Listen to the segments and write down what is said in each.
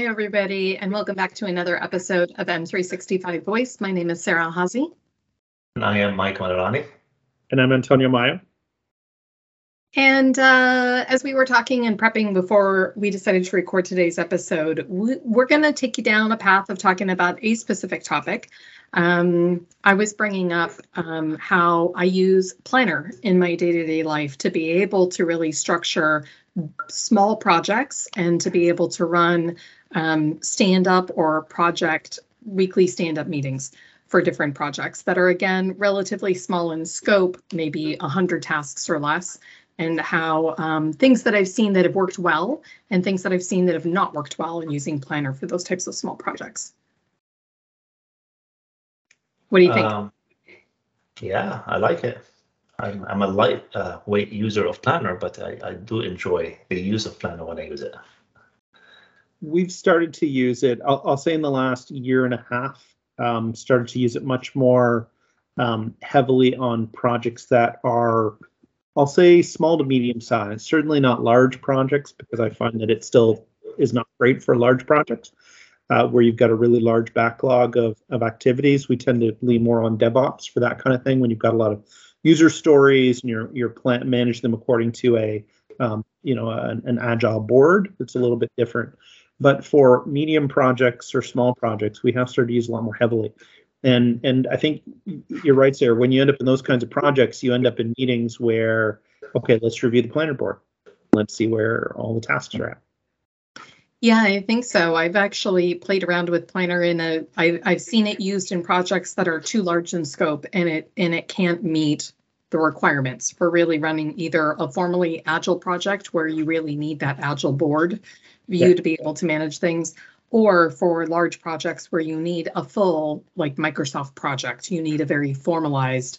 Hi, everybody, and welcome back to another episode of M365 Voice. My name is Sarah Haase. And I am Mike Maadarani. And I'm Antonio Maio. And uh, as we were talking and prepping before we decided to record today's episode, we, are going to take you down a path of talking about a specific topic. Um, I was bringing up um, how I use Planner in my day to day life to be able to really structure small projects and to be able to run um, stand up or project weekly stand up meetings for different projects that are again relatively small in scope, maybe 100 tasks or less and how um, things that I've seen that have worked well and things that I've seen that have not worked well in using Planner for those types of small projects. What do you think? Um, yeah, I like it. I'm, I'm a lightweight uh, user of Planner, but I, I do enjoy the use of Planner when I use it. We've started to use it, I'll, I'll say in the last year and a half, um, started to use it much more um, heavily on projects that are I'll say small to medium size, certainly not large projects because I find that it still is not great for large projects uh, where you've got a really large backlog of, of activities. We tend to lean more on DevOps for that kind of thing when you've got a lot of user stories and you're, you're plan- manage them according to a um, you know an agile board. It's a little bit different. But for medium projects or small projects, we have started to use a lot more heavily and and I think you're right, Sarah. When you end up in those kinds of projects, you end up in meetings where, okay, let's review the planner board. Let's see where all the tasks are at. Yeah, I think so. I've actually played around with Planner in a. I, I've seen it used in projects that are too large in scope, and it and it can't meet the requirements for really running either a formally agile project where you really need that agile board view yeah. to be able to manage things, or for large projects where you need a full like Microsoft project, you need a very formalized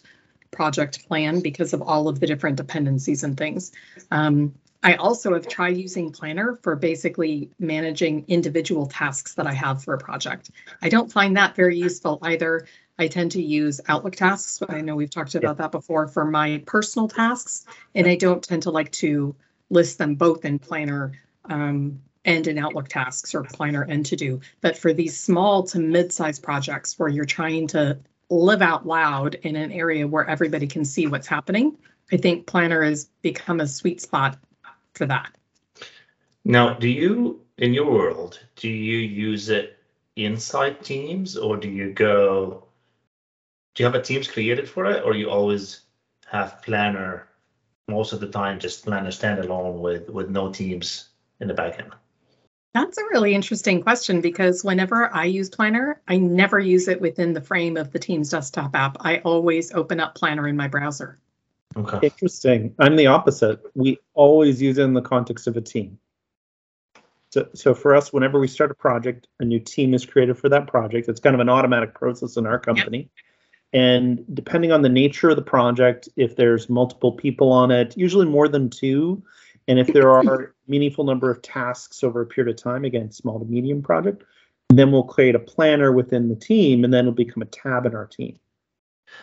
project plan because of all of the different dependencies and things. Um, I also have tried using Planner for basically managing individual tasks that I have for a project. I don't find that very useful either. I tend to use Outlook tasks. I know we've talked about that before for my personal tasks, and I don't tend to like to list them both in Planner um, and in Outlook tasks or Planner and to do. But for these small to mid-sized projects where you're trying to live out loud in an area where everybody can see what's happening, I think Planner has become a sweet spot for that. Now, do you, in your world, do you use it inside Teams or do you go, do you have a Teams created for it or you always have Planner most of the time, just Planner standalone with, with no Teams in the backend? That's a really interesting question because whenever I use Planner, I never use it within the frame of the Teams desktop app. I always open up Planner in my browser. Okay. Interesting. I'm the opposite. We always use it in the context of a team. So, so for us, whenever we start a project, a new team is created for that project. It's kind of an automatic process in our company. And depending on the nature of the project, if there's multiple people on it, usually more than two, and if there are meaningful number of tasks over a period of time, again, small to medium project, then we'll create a planner within the team and then it'll become a tab in our team.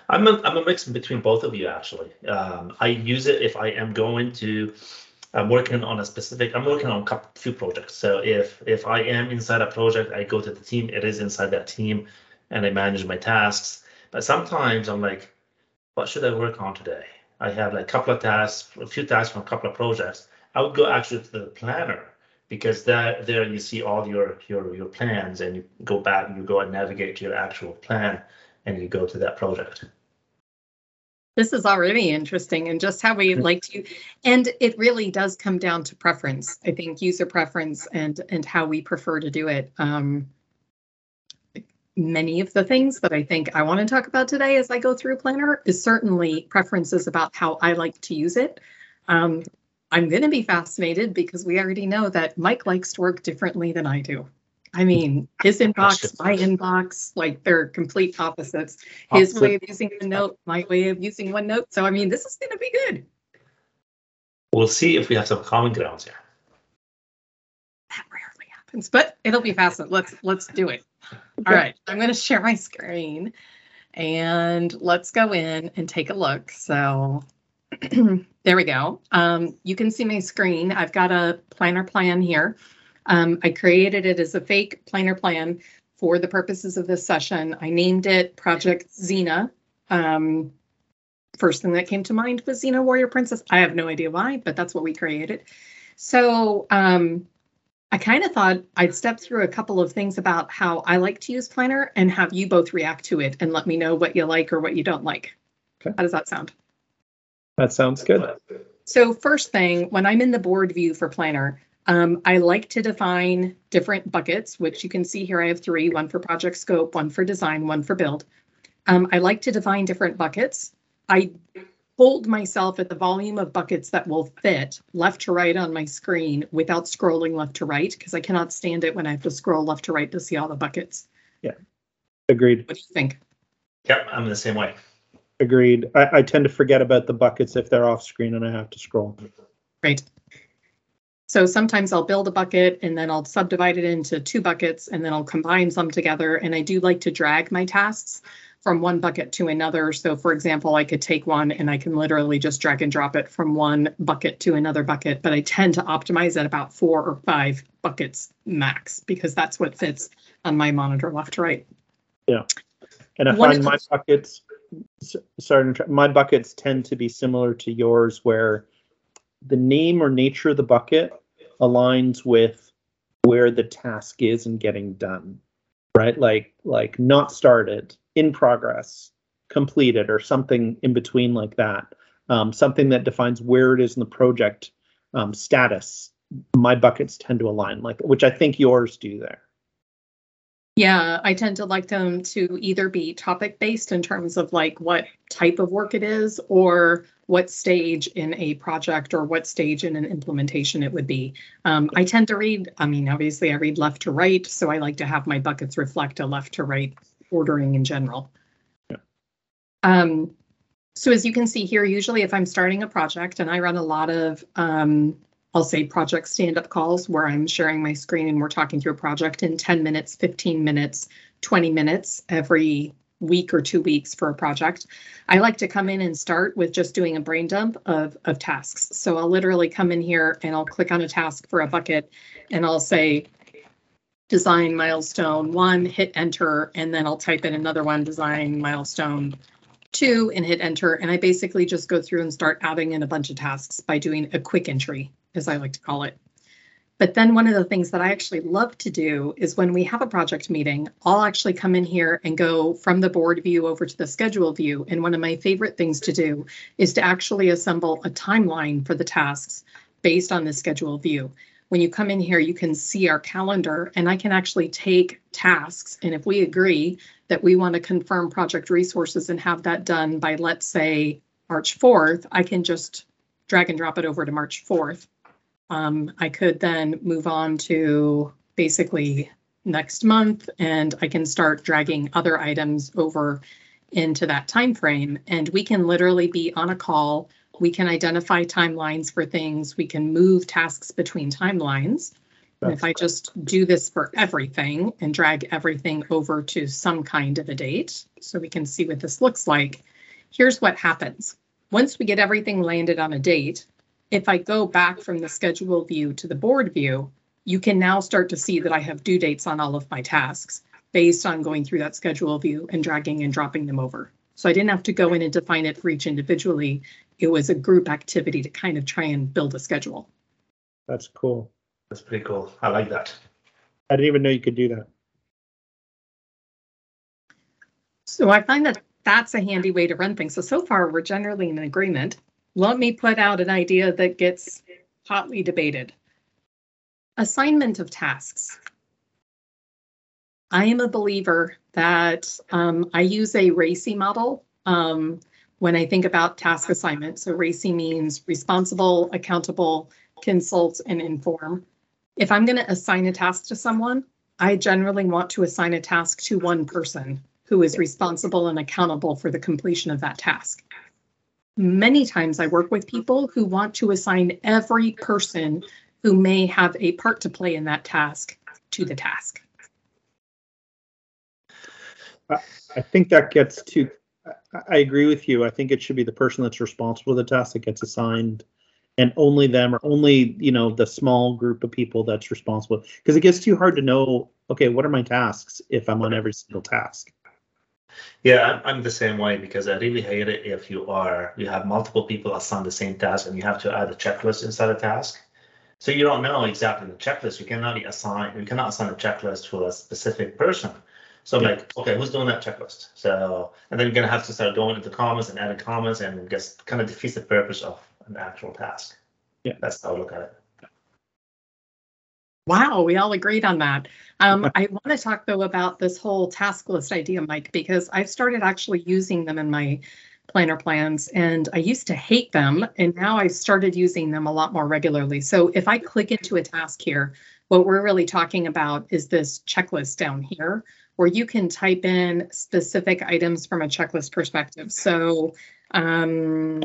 I'm a, I'm a mix between both of you, actually. Um, I use it if I am going to, I'm working on a specific, I'm working on a few projects. So if if I am inside a project, I go to the team, it is inside that team, and I manage my tasks. But sometimes I'm like, what should I work on today? I have like a couple of tasks, a few tasks from a couple of projects. I would go actually to the planner because that there you see all your your your plans and you go back, you go and navigate to your actual plan and you go to that project. This is already interesting and just how we like to and it really does come down to preference. I think user preference and and how we prefer to do it. Um, many of the things that I think I want to talk about today as I go through Planner is certainly preferences about how I like to use it. Um, I'm going to be fascinated because we already know that Mike likes to work differently than I do. I mean, his inbox, my inbox, like they're complete opposites. His Opposite. way of using OneNote, my way of using OneNote. So, I mean, this is going to be good. We'll see if we have some common grounds here. That rarely happens, but it'll be fascinating. Let's let's do it. All right, I'm going to share my screen and let's go in and take a look. So there we go. Um, you can see my screen. I've got a planner plan here. Um, I created it as a fake planner plan for the purposes of this session. I named it Project Xena. Um, first thing that came to mind was Xena Warrior Princess. I have no idea why, but that's what we created. So um, I kind of thought I'd step through a couple of things about how I like to use Planner and have you both react to it and let me know what you like or what you don't like. Okay. How does that sound? That sounds good. So first thing, when I'm in the board view for Planner, um, I like to define different buckets, which you can see here I have three, one for project scope, one for design, one for build. Um, I like to define different buckets. I hold myself at the volume of buckets that will fit left to right on my screen without scrolling left to right because I cannot stand it when I have to scroll left to right to see all the buckets. Yeah, agreed. What do you think? Yep, I'm the same way. Agreed. I, I tend to forget about the buckets if they're off screen and I have to scroll. Right. So sometimes I'll build a bucket and then I'll subdivide it into two buckets and then I'll combine some together. And I do like to drag my tasks from one bucket to another. So for example, I could take one and I can literally just drag and drop it from one bucket to another bucket, but I tend to optimize at about four or five buckets max because that's what fits on my monitor left to right. Yeah. And I One find my buckets, sorry, my buckets tend to be similar to yours where the name or nature of the bucket aligns with where the task is and getting done. Right? Like, like not started, in progress, completed, or something in between like that. Um, something that defines where it is in the project um, status. My buckets tend to align like, which I think yours do there. Yeah, I tend to like them to either be topic based in terms of like what type of work it is or what stage in a project or what stage in an implementation it would be. Um, I tend to read, I mean, obviously I read left to right, so I like to have my buckets reflect a left to right ordering in general. Yeah. Um, so as you can see here, usually if I'm starting a project and I run a lot of um, I'll say project stand-up calls where I'm sharing my screen and we're talking through a project in 10 minutes, 15 minutes, 20 minutes every week or two weeks for a project. I like to come in and start with just doing a brain dump of, of tasks. So I'll literally come in here and I'll click on a task for a bucket and I'll say design milestone one, hit enter, and then I'll type in another one, design milestone two and hit enter. And I basically just go through and start adding in a bunch of tasks by doing a quick entry as I like to call it. But then one of the things that I actually love to do is when we have a project meeting, I'll actually come in here and go from the board view over to the schedule view. And one of my favorite things to do is to actually assemble a timeline for the tasks based on the schedule view. When you come in here, you can see our calendar and I can actually take tasks. And if we agree that we want to confirm project resources and have that done by, let's say, March 4th, I can just drag and drop it over to March 4th. Um, I could then move on to basically next month and I can start dragging other items over into that time frame and we can literally be on a call. We can identify timelines for things. We can move tasks between timelines. And if I just do this for everything and drag everything over to some kind of a date, so we can see what this looks like, here's what happens. Once we get everything landed on a date, if I go back from the schedule view to the board view, you can now start to see that I have due dates on all of my tasks based on going through that schedule view and dragging and dropping them over. So I didn't have to go in and define it for each individually. It was a group activity to kind of try and build a schedule. That's cool. That's pretty cool. I like that. I didn't even know you could do that. So I find that that's a handy way to run things. So, so far, we're generally in agreement. Let me put out an idea that gets hotly debated. Assignment of tasks. I am a believer that um, I use a RACI model um, when I think about task assignment. So RACI means responsible, accountable, consult, and inform. If I'm going to assign a task to someone, I generally want to assign a task to one person who is responsible and accountable for the completion of that task. Many times I work with people who want to assign every person who may have a part to play in that task to the task. I think that gets to, I- agree with you. I think it should be the person that's responsible for the task that gets assigned. and only them or only, you know, the small group of people that's responsible. Because it gets too hard to know, okay, what are my tasks if I'm on every single task? Yeah, I'm, I'm the same way because I really hate it if you are you have multiple people assigned the same task and you have to add a checklist inside a task. So you don't know exactly the checklist. You cannot assign you cannot assign a checklist to a specific person. So I'm Yeah. like, okay, who's doing that checklist? So and then you're gonna have to start going into comments and adding comments and just kind of defeats the purpose of an actual task. Yeah. That's how I look at it. Wow, we all agreed on that. Um, I want to talk though about this whole task list idea, Mike, because I've started actually using them in my planner plans and I used to hate them and now I've started using them a lot more regularly. So if I click into a task here, what we're really talking about is this checklist down here where you can type in specific items from a checklist perspective. So um,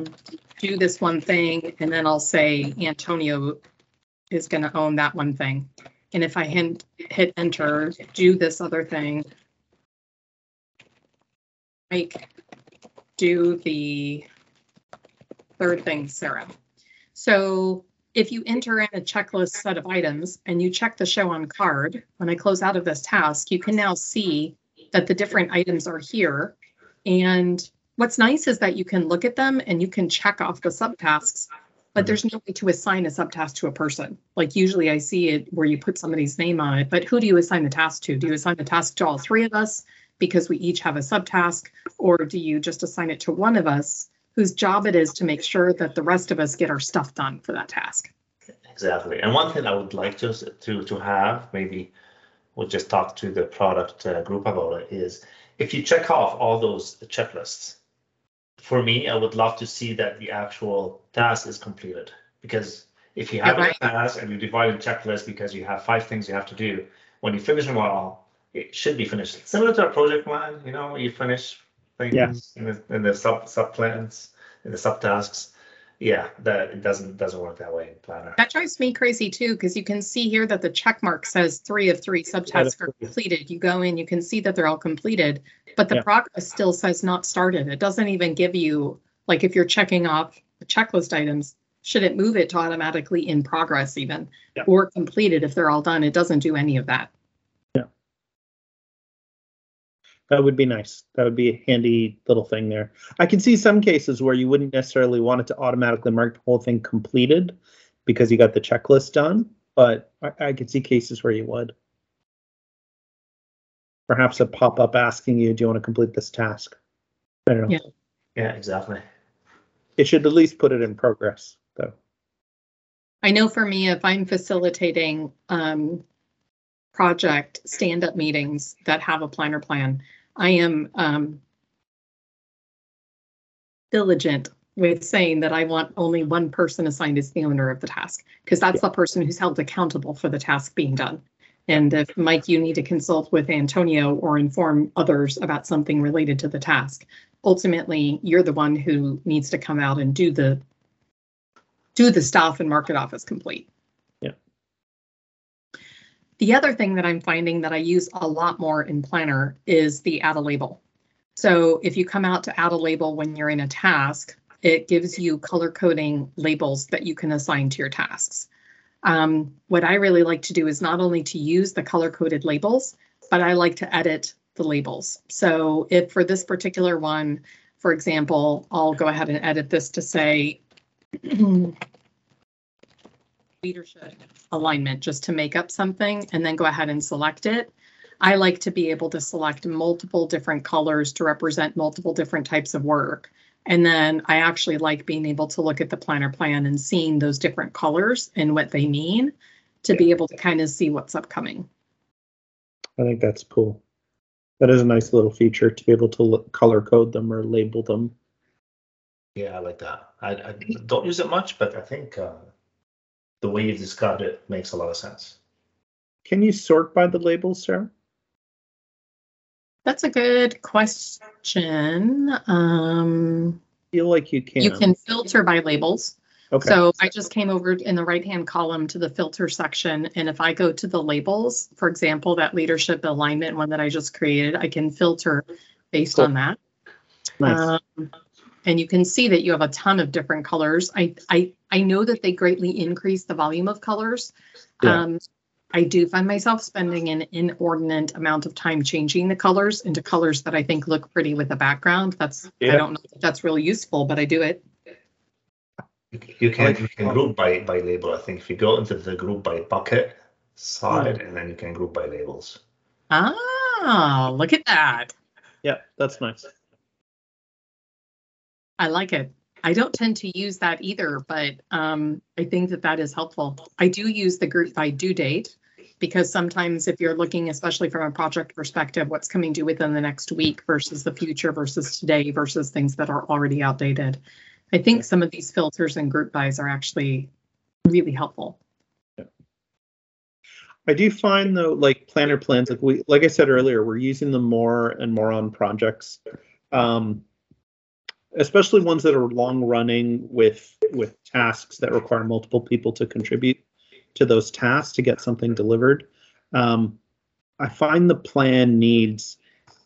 do this one thing and then I'll say Antonio is going to own that one thing. And if I hit, hit enter, do this other thing. Make, do the third thing, Sarah. So if you enter in a checklist set of items and you check the show on card, when I close out of this task, you can now see that the different items are here. And what's nice is that you can look at them and you can check off the subtasks but there's no way to assign a subtask to a person. Like usually I see it where you put somebody's name on it, but who do you assign the task to? Do you assign the task to all three of us because we each have a subtask? Or do you just assign it to one of us whose job it is to make sure that the rest of us get our stuff done for that task? Exactly. And one thing I would like to to to have, maybe we'll just talk to the product uh, group about it, is if you check off all those checklists, for me, I would love to see that the actual task is completed. Because if you have Yeah, a task and you divide a checklist because you have five things you have to do, when you finish them all, it should be finished. Similar to a project plan, you know, you finish things Yeah. in the in the sub sub plans, in the subtasks. Yeah, that it doesn't doesn't work that way in Planner. That drives me crazy too, because you can see here that the check mark says three of three subtasks are completed. You go in, you can see that they're all completed, but the Yeah. progress still says not started. It doesn't even give you, like, if you're checking off the checklist items, should it move it to automatically in progress even? Yeah. Or completed if they're all done? It doesn't do any of that. That would be nice. That would be a handy little thing there. I can see some cases where you wouldn't necessarily want it to automatically mark the whole thing completed because you got the checklist done, but I, I could see cases where you would. Perhaps a pop-up asking you, do you want to complete this task? I don't know. Yeah. Yeah, exactly. It should at least put it in progress, though. I know for me, if I'm facilitating um, project stand-up meetings that have a planner plan, I am um, diligent with saying that I want only one person assigned as the owner of the task, because that's the person who's held accountable for the task being done. And if Mike, you need to consult with Antonio or inform others about something related to the task, ultimately, you're the one who needs to come out and do the do the stuff and mark it off as complete. The other thing that I'm finding that I use a lot more in Planner is the add a label. So if you come out to add a label when you're in a task, it gives you color coding labels that you can assign to your tasks. Um, what I really like to do is not only to use the color coded labels, but I like to edit the labels. So if for this particular one, for example, I'll go ahead and edit this to say leadership alignment just to make up something and then go ahead and select it. I like to be able to select multiple different colors to represent multiple different types of work. And then I actually like being able to look at the planner plan and seeing those different colors and what they mean to be able to kind of see what's upcoming. I think that's cool. That is a nice little feature to be able to look, color code them or label them. Yeah, I like that. I, I don't use it much, but I think uh, the way you've described it makes a lot of sense. Can you sort by the labels, Sarah? That's a good question. Um, feel like you can. you can filter by labels. Okay. So I just came over in the right-hand column to the filter section, and if I go to the labels, for example, that leadership alignment one that I just created, I can filter based Cool. on that. nice. Um, and you can see that you have a ton of different colors. I, I, I know that they greatly increase the volume of colors. Yeah. Um, I do find myself spending an inordinate amount of time changing the colors into colors that I think look pretty with a background. That's, I don't know if that's really useful, but I do it. You can, Like- you can group by, by label. I think if you go into the group by bucket side, Hmm. and then you can group by labels. Ah, look at that. Yeah, that's nice. I like it. I don't tend to use that either, but um, I think that that is helpful. I do use the group by due date because sometimes if you're looking, especially from a project perspective, what's coming due within the next week versus the future versus today versus things that are already outdated. I think some of these filters and group buys are actually really helpful. I do find though, like planner plans, like we, like I said earlier, we're using them more and more on projects. Um, especially ones that are long running with, with tasks that require multiple people to contribute to those tasks to get something delivered. Um, I find the plan needs,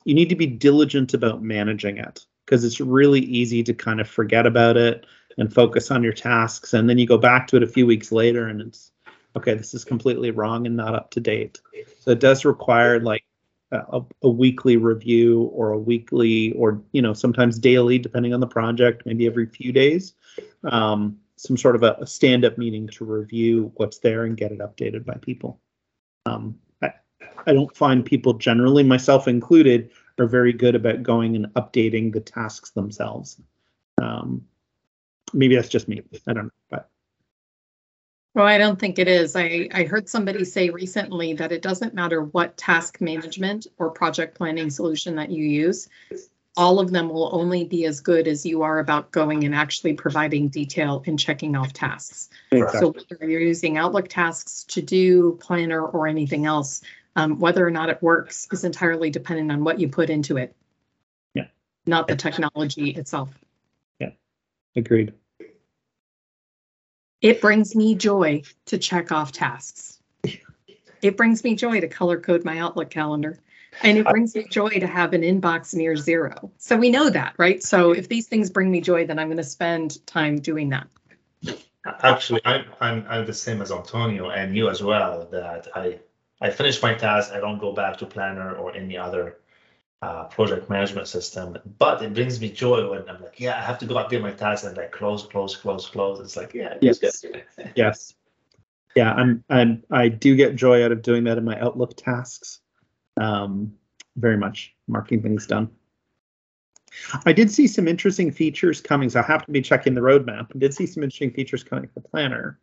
you need to be diligent about managing it because it's really easy to kind of forget about it and focus on your tasks. And then you go back to it a few weeks later and it's, okay, this is completely wrong and not up to date. So it does require like a, a weekly review or a weekly or, you know, sometimes daily, depending on the project, maybe every few days. Um, some sort of a, a stand-up meeting to review what's there and get it updated by people. Um, I, I don't find people generally, myself included, are very good about going and updating the tasks themselves. Um, maybe that's just me. I don't know, but Well, I don't think it is. I, I heard somebody say recently that it doesn't matter what task management or project planning solution that you use. All of them will only be as good as you are about going and actually providing detail and checking off tasks. So whether you're using Outlook tasks to do planner or anything else, um, whether or not it works is entirely dependent on what you put into it. Yeah. Not the technology itself. Yeah. Agreed. It brings me joy to check off tasks. It brings me joy to color code my Outlook calendar. And it brings me joy to have an inbox near zero. So we know that, right? So if these things bring me joy, then I'm going to spend time doing that. Actually, I'm, I'm, I'm the same as Antonio and you as well, that I, I finish my task, I don't go back to Planner or any other uh, project management system, but it brings me joy when I'm like, yeah, I have to go update my tasks and like close, close, close, close. It's like, yeah, Yes. Yes. Yeah, I'm, I'm, I do get joy out of doing that in my Outlook tasks. Um, very much marking things done. I did see some interesting features coming, so I have to be checking the roadmap. I did see some interesting features coming for Planner.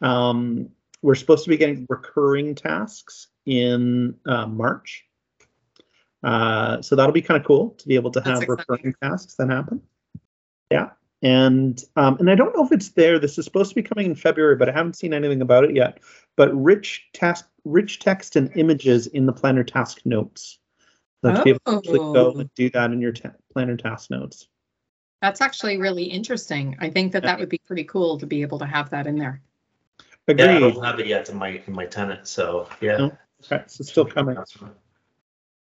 Um, we're supposed to be getting recurring tasks in uh, March. Uh, so that'll be kind of cool to be able to That's have exciting. recurring tasks that happen. Yeah. And um, and I don't know if it's there. This is supposed to be coming in February, but I haven't seen anything about it yet. But rich task, rich text and images in the planner task notes. So to be able to actually go Oh. and do that in your ta- planner task notes. That's actually really interesting. I think that that would be pretty cool to be able to have that in there. Yeah, I don't have it yet in my, in my tenant, so, yeah. No. Okay, so it's still coming.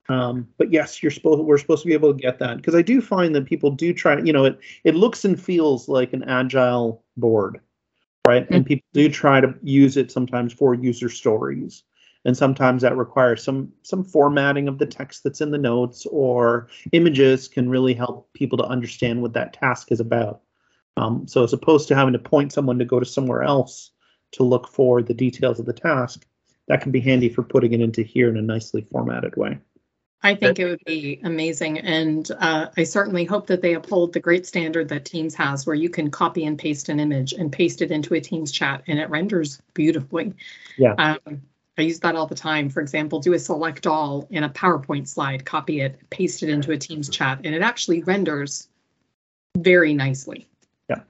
Um, but yes, you're supposed we're supposed to be able to get that because I do find that people do try. You know, it it looks and feels like an agile board, right? And people do try to use it sometimes for user stories, and sometimes that requires some some formatting of the text that's in the notes or images can really help people to understand what that task is about. Um, so as opposed to having to point someone to go to somewhere else to look for the details of the task, that can be handy for putting it into here in a nicely formatted way. I think it would be amazing. And uh, I certainly hope that they uphold the great standard that Teams has where you can copy and paste an image and paste it into a Teams chat and it renders beautifully. Yeah. Um, I use that all the time. For example, do a select all in a PowerPoint slide, copy it, paste it into a Teams chat, and it actually renders very nicely. Yeah,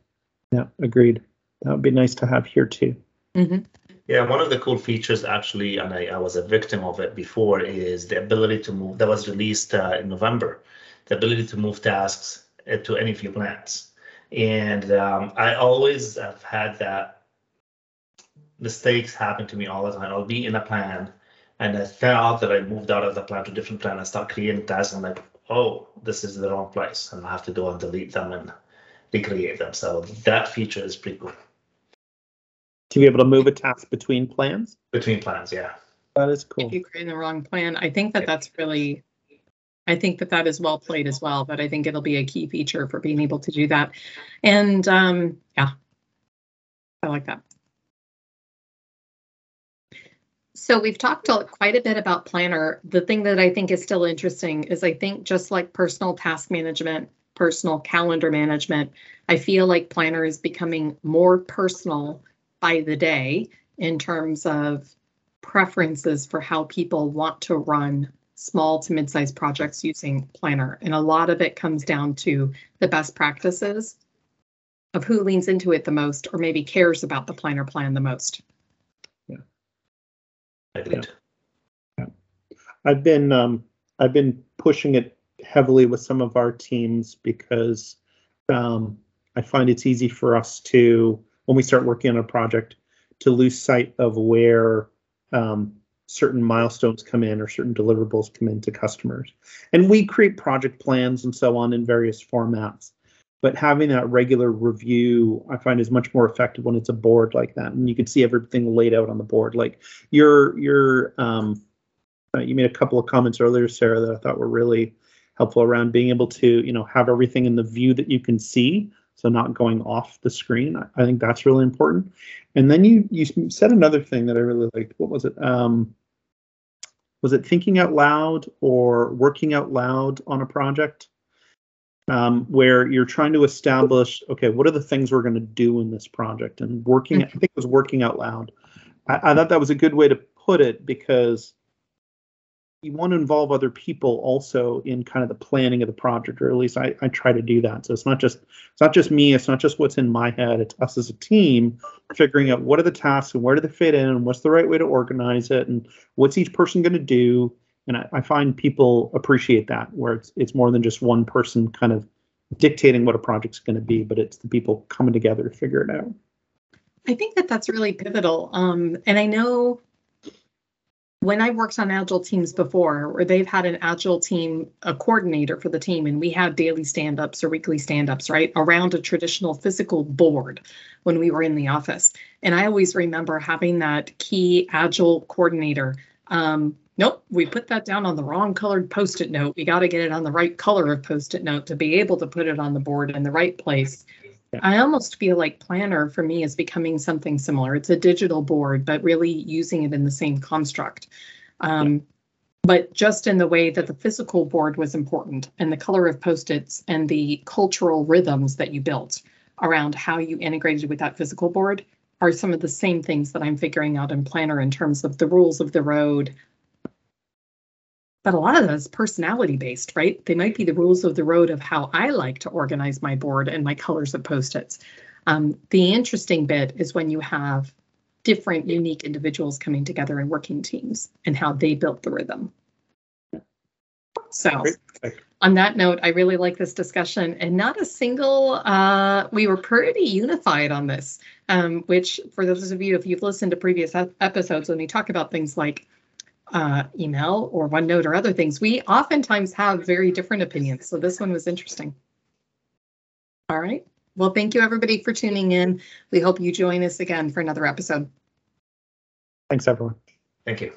Yeah. agreed. That would be nice to have here too. Mhm. Yeah, one of the cool features actually, and I, I was a victim of it before, is the ability to move, that was released uh, in November, the ability to move tasks uh, to any view plans. And um, I always have had that mistakes happen to me all the time. I'll be in a plan and I found that I moved out of the plan to different plan I start creating tasks. I'm like, oh, this is the wrong place. And I have to go and delete them and recreate them. So that feature is pretty cool To be able to move a task between plans? between plans. Yeah. That is cool. If you create the wrong plan, I think that that's really, I think that that is well played as well, but I think it'll be a key feature for being able to do that. And, um, yeah. I like that. So we've talked quite a bit about planner. The thing that I think is still interesting is I think just like personal task management, personal calendar management, I feel like planner is becoming more personal by the day in terms of preferences for how people want to run small to mid-sized projects using planner. And a lot of it comes down to the best practices of who leans into it the most or maybe cares about the planner plan the most. Yeah, I've been um, I've been pushing it heavily with some of our teams because um, I find it's easy for us to when we start working on a project to lose sight of where um, certain milestones come in or certain deliverables come into customers. And we create project plans and so on in various formats. But having that regular review, I find is much more effective when it's a board like that, and you can see everything laid out on the board. Like your your um, uh, you made a couple of comments earlier, Sarah, that I thought were really helpful around being able to, you know, have everything in the view that you can see, so not going off the screen. I, I think that's really important. And then you you said another thing that I really liked. What was it? Um, was it thinking out loud or working out loud on a project? Um, where you're trying to establish, okay, what are the things we're going to do in this project, and working. I think it was working out loud. I, I thought that was a good way to put it because you want to involve other people also in kind of the planning of the project, or at least I, I try to do that. So it's not just it's not just me, it's not just what's in my head, it's us as a team figuring out what are the tasks and where do they fit in and what's the right way to organize it and what's each person going to do. And I, I find people appreciate that where it's it's more than just one person kind of dictating what a project's going to be, but it's the people coming together to figure it out. I think that that's really pivotal. Um, and I know when I worked on agile teams before, where they've had an agile team, a coordinator for the team, and we had daily stand-ups or weekly stand-ups, right, around a traditional physical board when we were in the office. And I always remember having that key agile coordinator. Um, nope, we put that down on the wrong colored post-it note. We got to get it on the right color of post-it note to be able to put it on the board in the right place. Yeah. I almost feel like Planner for me is becoming something similar. It's a digital board, but really using it in the same construct. Um, But just in the way that the physical board was important and the color of post-its and the cultural rhythms that you built around how you integrated with that physical board are some of the same things that I'm figuring out in Planner in terms of the rules of the road. But a lot of that is personality based, right? They might be the rules of the road of how I like to organize my board and my colors of post-its. Um, the interesting bit is when you have different unique individuals coming together and working teams and how they built the rhythm. So on that note, I really like this discussion and not a single, uh, we were pretty unified on this. Um, which for those of you, if you've listened to previous ep- episodes, when we talk about things like uh, email or OneNote or other things, we oftentimes have very different opinions. So this one was interesting. All right. Well, thank you everybody for tuning in. We hope you join us again for another episode. Thanks, everyone. Thank you.